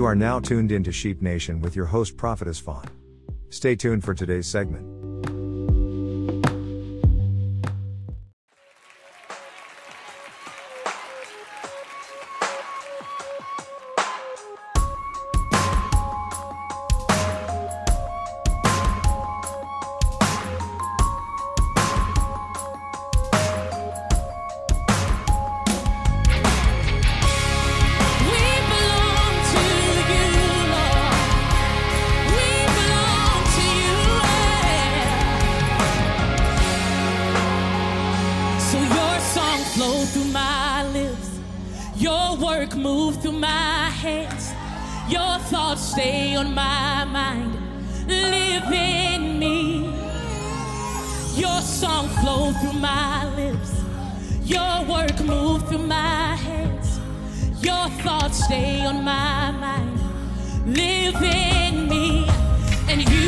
You are now tuned into Sheep Nation with your host, Prophetess Fawn. Stay tuned for today's segment. My hands, your thoughts stay on my mind, live in me. Your song flow through my lips, your work move through my hands. Your thoughts stay on my mind. Live in me, and you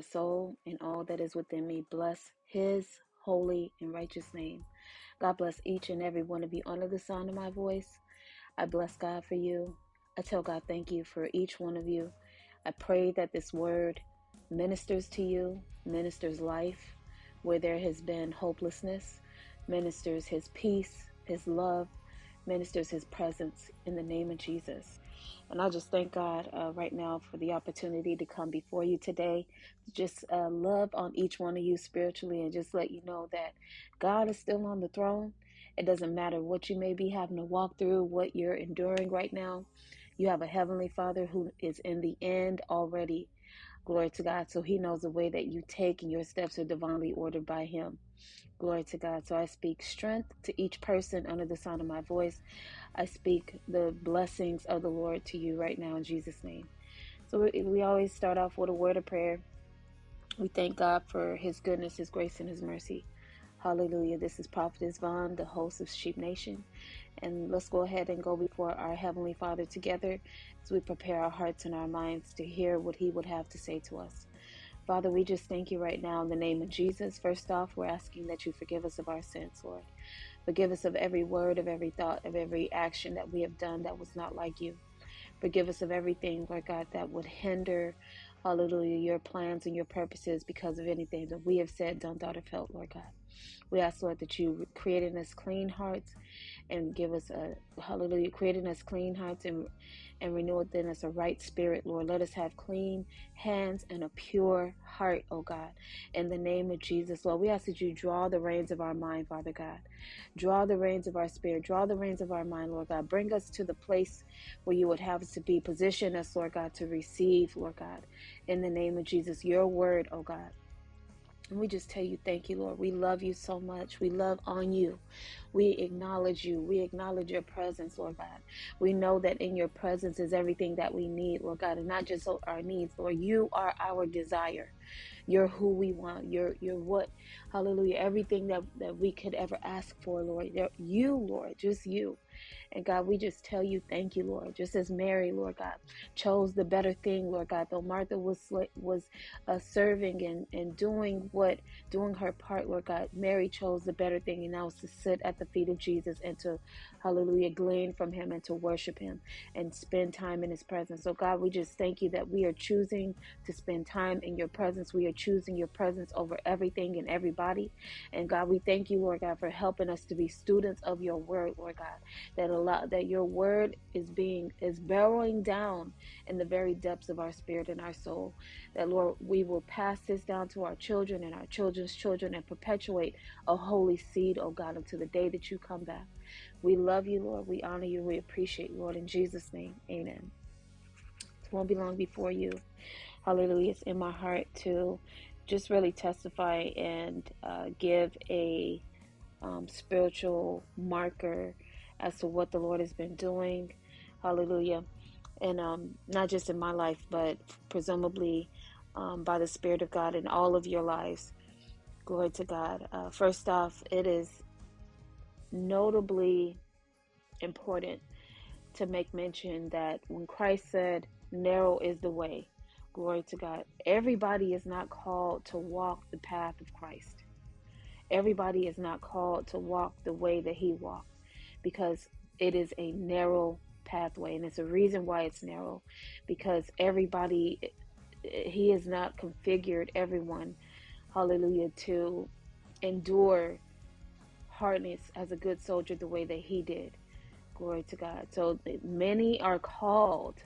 my soul, and all that is within me. Bless his holy and righteous name. God bless each and every one of you under the sound of my voice. I bless God for you. I tell God thank you for each one of you. I pray that this word ministers to you, ministers life where there has been hopelessness, ministers his peace, his love, ministers his presence in the name of Jesus. And I just thank God uh, right now for the opportunity to come before you today, just uh, love on each one of you spiritually and just let you know that God is still on the throne. It doesn't matter what you may be having to walk through, what you're enduring right now. You have a heavenly Father who is in the end already. Glory to God. So he knows the way that you take, and your steps are divinely ordered by him. Glory to God. So I speak strength to each person under the sound of my voice. I speak the blessings of the Lord to you right now in Jesus' name. So we, we always start off with a word of prayer. We thank God for his goodness, his grace, and his mercy. Hallelujah. This is Prophetess Vaughn, the host of Sheep Nation. And let's go ahead and go before our Heavenly Father together as we prepare our hearts and our minds to hear what he would have to say to us. Father, we just thank you right now in the name of Jesus. First off, we're asking that you forgive us of our sins, Lord. Forgive us of every word, of every thought, of every action that we have done that was not like you. Forgive us of everything, Lord God, that would hinder, hallelujah, your plans and your purposes because of anything that we have said, done, thought, or felt, Lord God. We ask, Lord, that you create in us clean hearts and give us a hallelujah, create in us clean hearts and and renew within us a right spirit, Lord. Let us have clean hands and a pure heart, oh God. In the name of Jesus, Lord, we ask that you draw the reins of our mind, Father God. Draw the reins of our spirit. Draw the reins of our mind, Lord God. Bring us to the place where you would have us to be. Position us, Lord God, to receive, Lord God. In the name of Jesus, your word, oh God. And we just tell you, thank you, Lord. We love you so much. We love on you. We acknowledge you. We acknowledge your presence, Lord God. We know that in your presence is everything that we need, Lord God, and not just our needs, Lord. You are our desire. You're who we want. You're you're what, hallelujah, everything that, that we could ever ask for, Lord. You, Lord, just you. And God, we just tell you thank you, Lord. Just as Mary, Lord God, chose the better thing, Lord God. Though Martha was was uh, serving and, and doing what doing her part, Lord God, Mary chose the better thing, and that was to sit at the feet of Jesus and to, Hallelujah, glean from Him and to worship Him and spend time in His presence. So God, we just thank you that we are choosing to spend time in Your presence. We are choosing Your presence over everything and everybody. And God, we thank you, Lord God, for helping us to be students of Your Word, Lord God. That allow that Your Word is being is burrowing down in the very depths of our spirit and our soul. That Lord, we will pass this down to our children and our children's children and perpetuate a holy seed, oh God, until the day that you come back. We love you, Lord. We honor you. We appreciate you, Lord. In Jesus' name, amen. It won't be long before you. Hallelujah. It's in my heart to just really testify and uh, give a um, spiritual marker as to what the Lord has been doing. Hallelujah. And um, not just in my life, but presumably um, by the Spirit of God in all of your lives. Glory to God. Uh, first off, it is notably important to make mention that when Christ said, Narrow is the way, glory to God, everybody is not called to walk the path of Christ. Everybody is not called to walk the way that He walked because it is a narrow pathway. And it's a reason why it's narrow because everybody, He has not configured everyone, hallelujah, to endure hardness as a good soldier the way that he did. Glory to God. So many are called.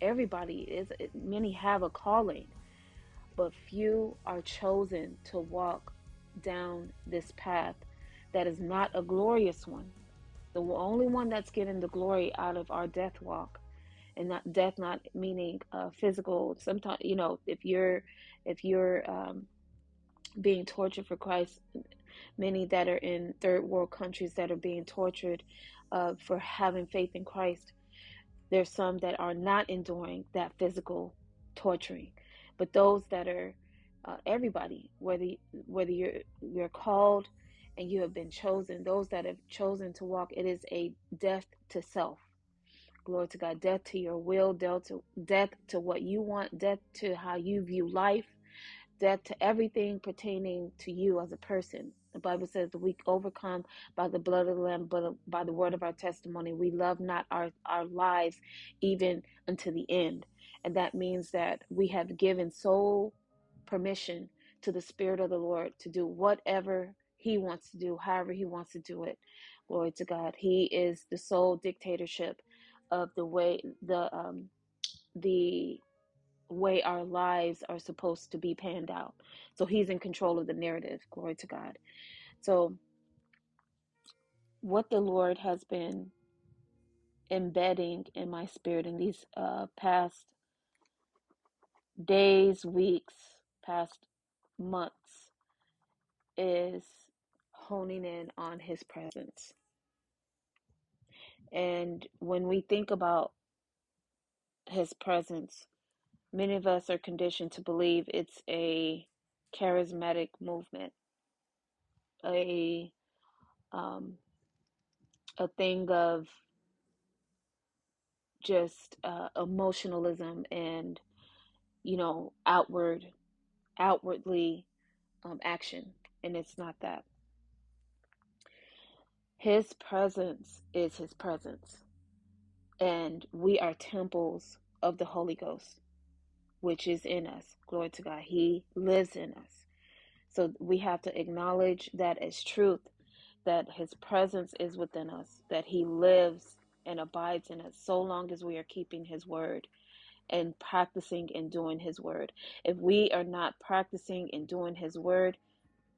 Everybody is, many have a calling, but few are chosen to walk down this path that is not a glorious one. The only one that's getting the glory out of our death walk, and not death, not meaning uh, physical. Sometimes, you know, if you're if you're um, being tortured for Christ, many that are in third world countries that are being tortured uh, for having faith in Christ. There's some that are not enduring that physical torturing, but those that are uh, everybody, whether whether you're you're called and you have been chosen, those that have chosen to walk, it is a death to self. Glory to God, death to your will, death to death to what you want, death to how you view life, death to everything pertaining to you as a person. The Bible says we overcome by the blood of the Lamb, but uh, by the word of our testimony. We love not our, our lives even unto the end. And that means that we have given sole permission to the Spirit of the Lord to do whatever He wants to do, however He wants to do it. Glory to God. He is the sole dictatorship of the way the um, the way our lives are supposed to be panned out. So He's in control of the narrative. Glory to God. So, what the Lord has been embedding in my spirit in these uh, past days, weeks, past months is honing in on His presence. And when we think about His presence, many of us are conditioned to believe it's a charismatic movement, a um, a thing of just uh, emotionalism and you know outward outwardly um, action and it's not that his presence is his presence and we are temples of the holy ghost which is in us glory to god he lives in us so we have to acknowledge that as truth that his presence is within us that he lives and abides in us so long as we are keeping his word and practicing and doing his word. If we are not practicing and doing his word,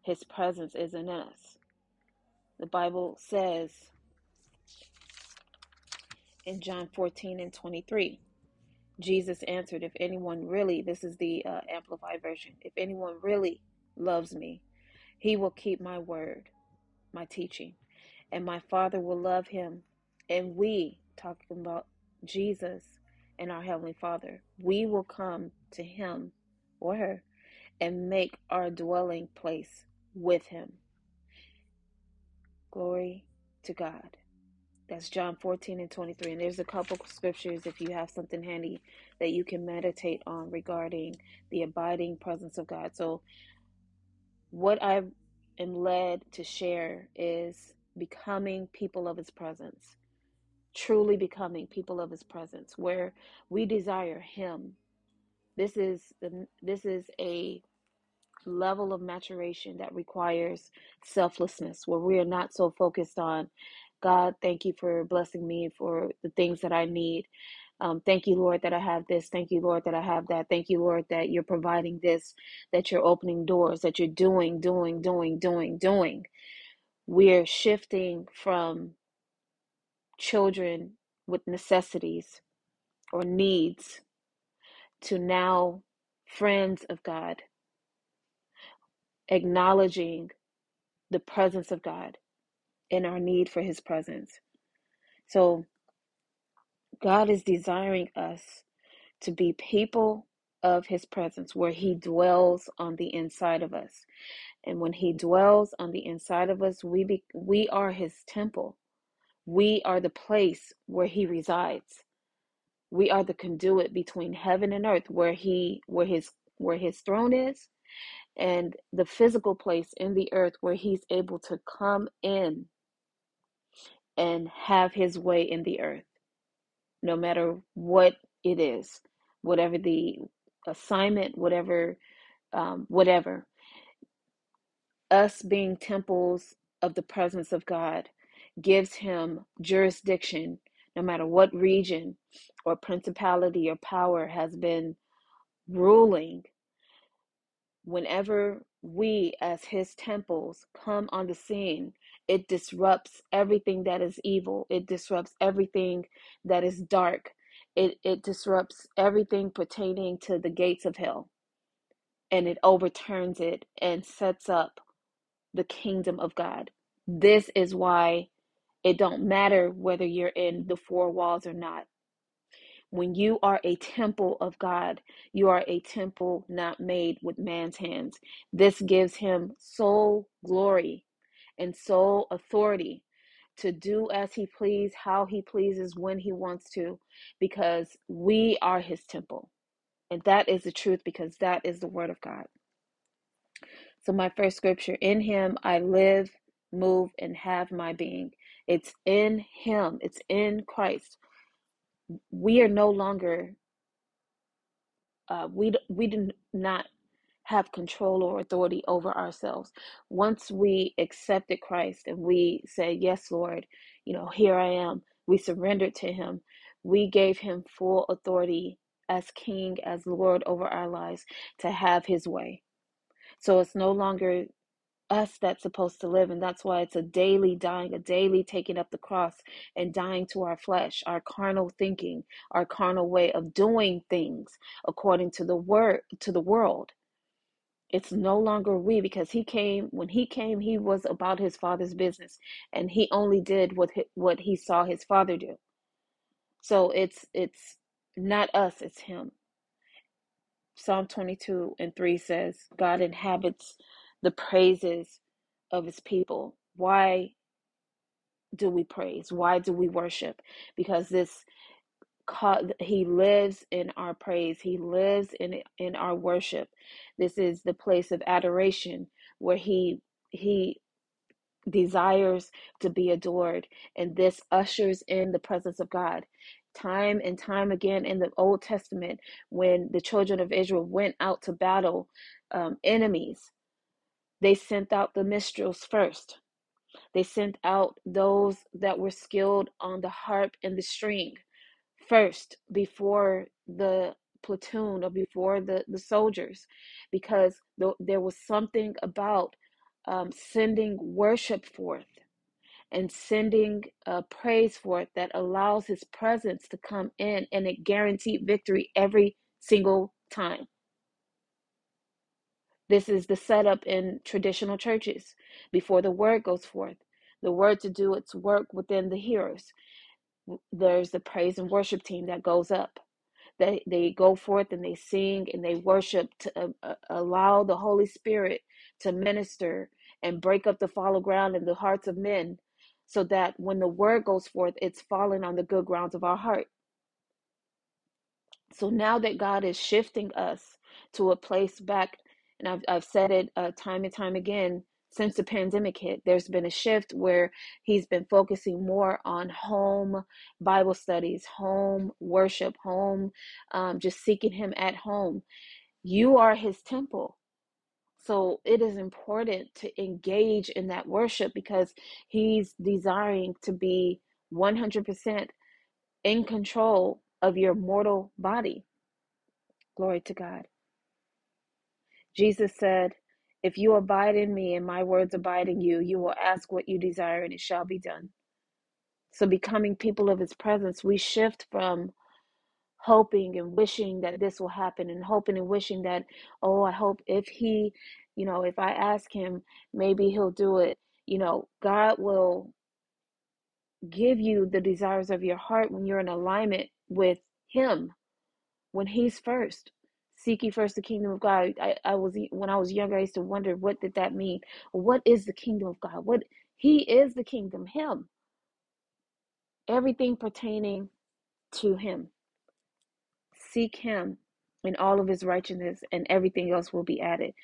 his presence isn't in us. The Bible says in John 14 and 23, Jesus answered, If anyone really, this is the uh, Amplified Version, if anyone really loves me, he will keep my word, my teaching, and my Father will love him. And we, talking about Jesus, and our Heavenly Father. We will come to Him or her and make our dwelling place with Him. Glory to God. That's John 14 and 23. And there's a couple scriptures, if you have something handy, that you can meditate on regarding the abiding presence of God. So, what I am led to share is becoming people of His presence, truly becoming people of His presence, where we desire Him. This is this is a level of maturation that requires selflessness, where we are not so focused on God, thank you for blessing me for the things that I need. Um, thank you, Lord, that I have this. Thank you, Lord, that I have that. Thank you, Lord, that you're providing this, that you're opening doors, that you're doing, doing, doing, doing, doing. We're shifting from children with necessities or needs to now friends of God, acknowledging the presence of God and our need for his presence. So, God is desiring us to be people of his presence where he dwells on the inside of us. And when he dwells on the inside of us, we be, we are his temple. We are the place where he resides. We are the conduit between heaven and earth where he where his where his throne is and the physical place in the earth where he's able to come in and have his way in the earth, no matter what it is, whatever the assignment, whatever, um, whatever. Us being temples of the presence of God gives him jurisdiction, no matter what region or principality or power has been ruling whenever we, as his temples, come on the scene, it disrupts everything that is evil. It disrupts everything that is dark. It, it disrupts everything pertaining to the gates of hell. And it overturns it and sets up the kingdom of God. This is why it don't matter whether you're in the four walls or not when you are a temple of God, you are a temple not made with man's hands. This gives him sole glory and sole authority to do as he pleases, how he pleases, when he wants to, because we are his temple. And that is the truth because that is the word of God. So, my first scripture in him I live, move, and have my being. It's in him, it's in Christ we are no longer uh, we we do not have control or authority over ourselves. Once we accepted christ and we said yes lord you know here i am we surrendered to him. We gave him full authority as king as lord over our lives to have his way. So it's no longer us that's supposed to live. And that's why it's a daily dying, a daily taking up the cross and dying to our flesh, our carnal thinking, our carnal way of doing things according to the word, to the world. It's no longer we because he came, when he came, he was about his father's business and he only did what he, what he saw his father do. So it's, it's not us, it's him. Psalm 22 and 3 says, God inhabits the praises of his people. Why do we praise? Why do we worship? Because this he lives in our praise. He lives in in our worship. This is the place of adoration where he he desires to be adored and this ushers in the presence of God. Time and time again in the Old Testament, when the children of Israel went out to battle um, enemies, they sent out the minstrels first. They sent out those that were skilled on the harp and the string first before the platoon or before the, the soldiers because th- there was something about um, sending worship forth and sending uh, praise forth that allows his presence to come in and it guaranteed victory every single time this is the setup in traditional churches before the word goes forth. The word to do its work within the hearers. There's the praise and worship team that goes up. They, they go forth and they sing and they worship to uh, uh, allow the Holy Spirit to minister and break up the fallow ground in the hearts of men so that when the word goes forth, it's falling on the good grounds of our heart. So now that God is shifting us to a place back, and I've, I've said it uh, time and time again since the pandemic hit, there's been a shift where He's been focusing more on home Bible studies, home worship, home, um, just seeking Him at home. You are His temple. So it is important to engage in that worship because He's desiring to be 100% in control of your mortal body. Glory to God. Jesus said, If you abide in me and my words abide in you, you will ask what you desire and it shall be done. So, becoming people of his presence, we shift from hoping and wishing that this will happen and hoping and wishing that, oh, I hope if he, you know, if I ask him, maybe he'll do it. You know, God will give you the desires of your heart when you're in alignment with him when he's first seek ye first the kingdom of god. I, I was when i was younger i used to wonder what did that mean? What is the kingdom of god? What he is the kingdom him. Everything pertaining to him. Seek him in all of his righteousness and everything else will be added.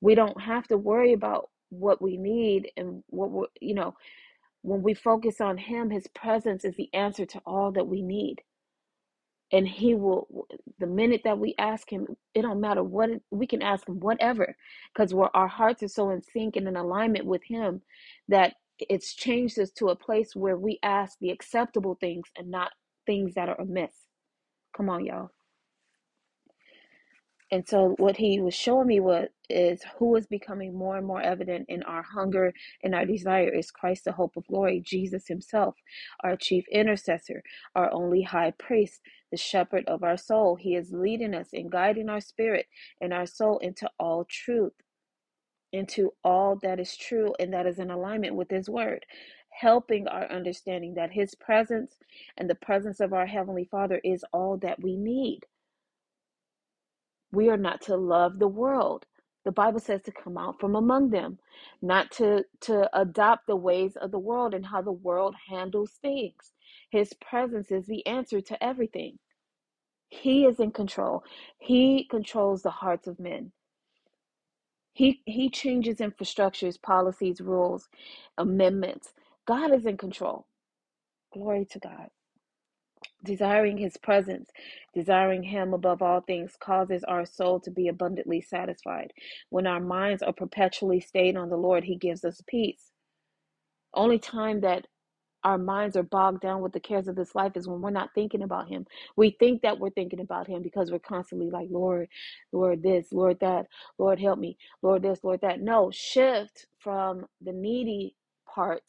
We don't have to worry about what we need and what we you know when we focus on him his presence is the answer to all that we need and he will the minute that we ask him it don't matter what we can ask him whatever because our hearts are so in sync and in alignment with him that it's changed us to a place where we ask the acceptable things and not things that are amiss. Come on y'all and so what he was showing me was is who is becoming more and more evident in our hunger and our desire is Christ the hope of glory, Jesus himself, our chief intercessor, our only high priest, the shepherd of our soul. He is leading us and guiding our spirit and our soul into all truth, into all that is true and that is in alignment with his word. Helping our understanding that his presence and the presence of our Heavenly Father is all that we need. We are not to love the world. The Bible says to come out from among them, not to, to adopt the ways of the world and how the world handles things. His presence is the answer to everything. He is in control. He controls the hearts of men. He he changes infrastructures, policies, rules, amendments. God is in control. Glory to God. Desiring his presence, desiring him above all things, causes our soul to be abundantly satisfied. When our minds are perpetually stayed on the Lord, he gives us peace. Only time that our minds are bogged down with the cares of this life is when we're not thinking about him. We think that we're thinking about him because we're constantly like, Lord, Lord, this, Lord, that, Lord, help me, Lord, this, Lord, that. No, shift from the needy part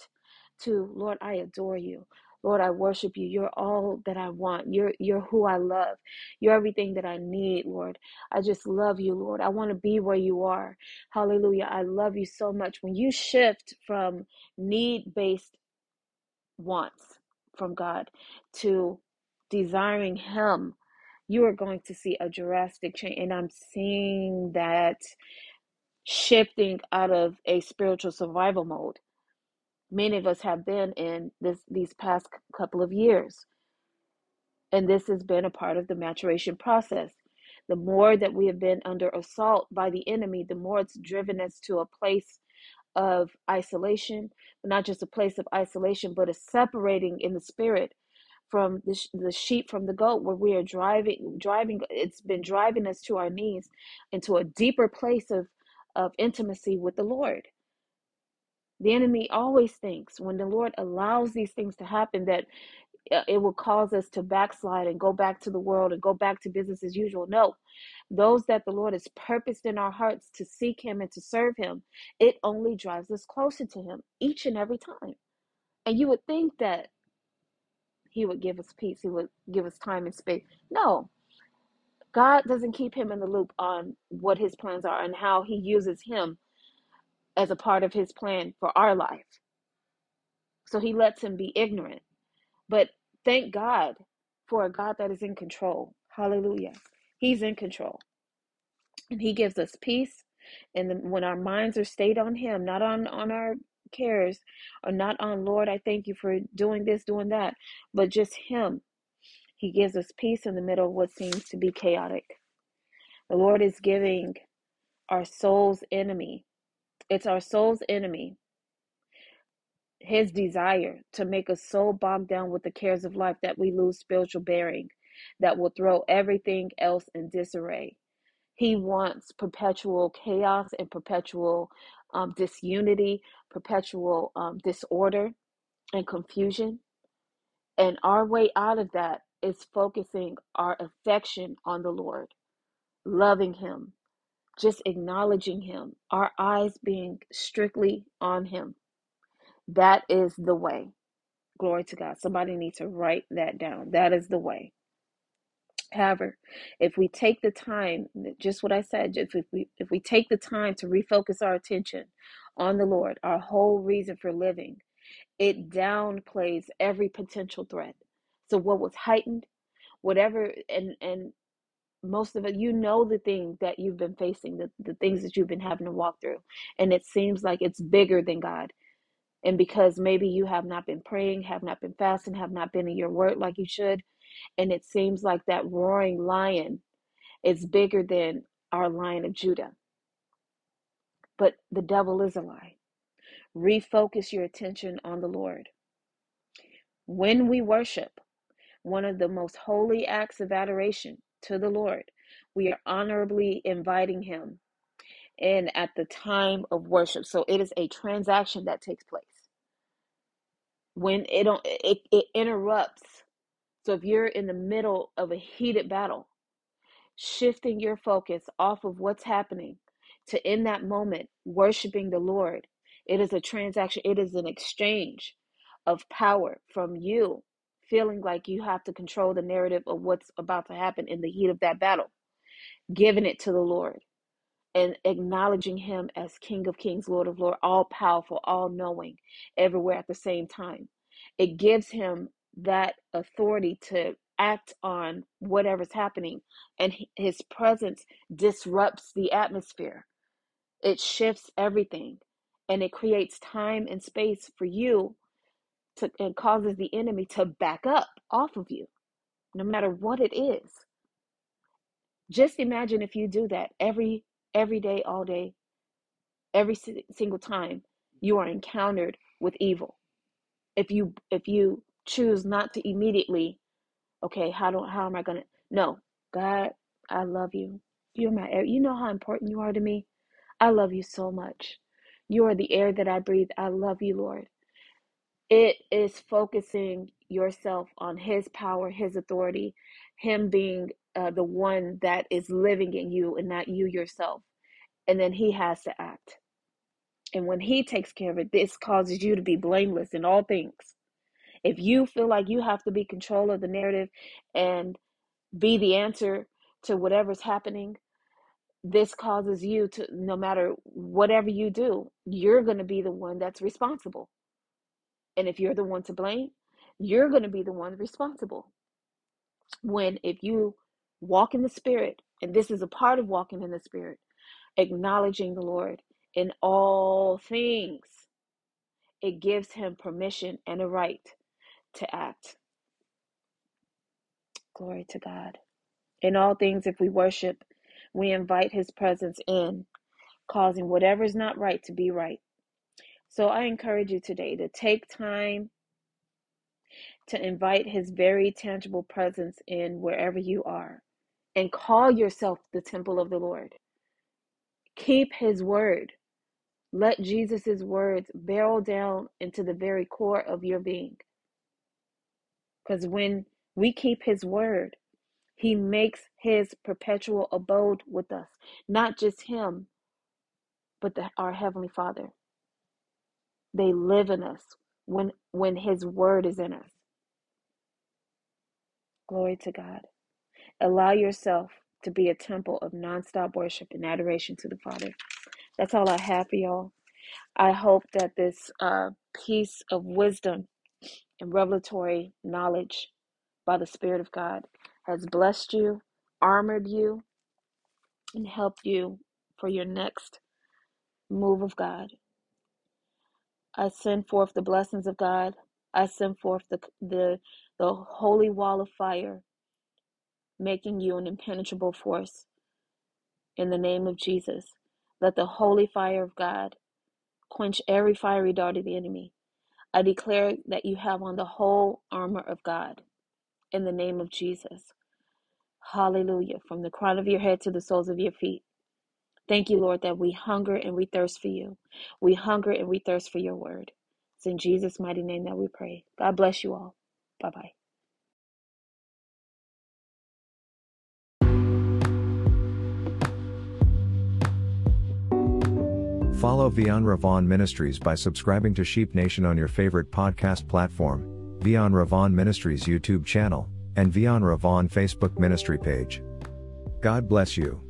to, Lord, I adore you. Lord, I worship you. You're all that I want. You're you're who I love. You're everything that I need, Lord. I just love you, Lord. I want to be where you are. Hallelujah. I love you so much. When you shift from need-based wants from God to desiring him, you are going to see a drastic change. And I'm seeing that shifting out of a spiritual survival mode many of us have been in this these past couple of years. And this has been a part of the maturation process. The more that we have been under assault by the enemy the more it's driven us to a place of isolation. Not just a place of isolation but a separating in the spirit from the, the sheep from the goat where we are driving driving it's been driving us to our knees into a deeper place of of intimacy with the lord the enemy always thinks when the Lord allows these things to happen that uh, it will cause us to backslide and go back to the world and go back to business as usual. No, those that the Lord has purposed in our hearts to seek Him and to serve Him, it only drives us closer to Him each and every time. And you would think that He would give us peace, He would give us time and space. No, God doesn't keep Him in the loop on what His plans are and how He uses Him as a part of His plan for our life. So He lets Him be ignorant But thank God for a God that is in control. Hallelujah. He's in control. And he gives us peace. And when our minds are stayed on him, not on, on our cares or not on, Lord, I thank you for doing this, doing that, but just Him. He gives us peace in the middle of what seems to be chaotic. The Lord is giving our soul's enemy, it's our soul's enemy, his desire to make us so bogged down with the cares of life that we lose spiritual bearing, that will throw everything else in disarray. He wants perpetual chaos and perpetual um, disunity, perpetual um, disorder and confusion. And our way out of that is focusing our affection on the Lord, loving Him, just acknowledging Him, our eyes being strictly on Him. That is the way. Glory to God. Somebody needs to write that down. That is the way. However, if we take the time, just what I said, if we if we take the time to refocus our attention on the Lord, our whole reason for living, it downplays every potential threat. So what was heightened, whatever, and and most of it, you know the thing that you've been facing, the, the things that you've been having to walk through, and it seems like it's bigger than God. And because maybe you have not been praying, have not been fasting, have not been in your word like you should, and it seems like that roaring lion is bigger than our lion of Judah. But the devil is a lie. Refocus your attention on the Lord. When we worship, one of the most holy acts of adoration to the Lord, we are honorably inviting him in at the time of worship. So it is a transaction that takes place. When it don't it, it interrupts. So if you're in the middle of a heated battle, shifting your focus off of what's happening to in that moment worshiping the Lord. It is a transaction, it is an exchange of power from you feeling like you have to control the narrative of what's about to happen in the heat of that battle, giving it to the Lord and acknowledging Him as King of Kings, Lord of Lords, all powerful, all knowing, everywhere at the same time. It gives Him that authority to act on whatever's happening, and His presence disrupts the atmosphere. It shifts everything and it creates time and space for you to and causes the enemy to back up off of you no matter what it is. Just imagine if you do that every every day all day every si- single time you are encountered with evil. If you if you choose not to immediately okay how do how am i to no god i love you. You're my air. you know how important you are to me? I love you so much. You are the air that i breathe. I love you lord it is focusing yourself on his power his authority him being uh, the one that is living in you and not you yourself. And then he has to act. And when he takes care of it this causes you to be blameless in all things. If you feel like you have to be control of the narrative and be the answer to whatever's happening this causes you to no matter whatever you do you're going to be the one that's responsible and if you're the one to blame you're going to be the one responsible. When if you walk in the spirit and this is a part of walking in the spirit acknowledging the lord in all things it gives him permission and a right to act. Glory to god. In all things if we worship we invite his presence in causing whatever is not right to be right so i encourage you today to take time to invite his very tangible presence in wherever you are and call yourself the temple of the Lord. Keep his word. Let Jesus' words barrel down into the very core of your being. Because when we keep his word, he makes his perpetual abode with us. Not just him, but the, our Heavenly Father. They live in us when when his word is in us. Glory to God. Allow yourself to be a temple of nonstop worship and adoration to the Father. That's all I have for y'all. I hope that this uh, piece of wisdom and revelatory knowledge by the Spirit of God has blessed you, armored you, and helped you for your next move of God. I send forth the blessings of God. I send forth the, the, the holy wall of fire, making you an impenetrable force in the name of Jesus. Let the holy fire of God quench every fiery dart of the enemy. I declare that you have on the whole armor of God in the name of Jesus. Hallelujah. From the crown of your head to the soles of your feet. Thank you, Lord, that we hunger and we thirst for you. We hunger and we thirst for your word. It's in Jesus' mighty name that we pray. God bless you all. Bye bye. Follow Vion Ravon Ministries by subscribing to Sheep Nation on your favorite podcast platform, Vion Ravon Ministries YouTube channel, and Vion Ravon Facebook ministry page. God bless you.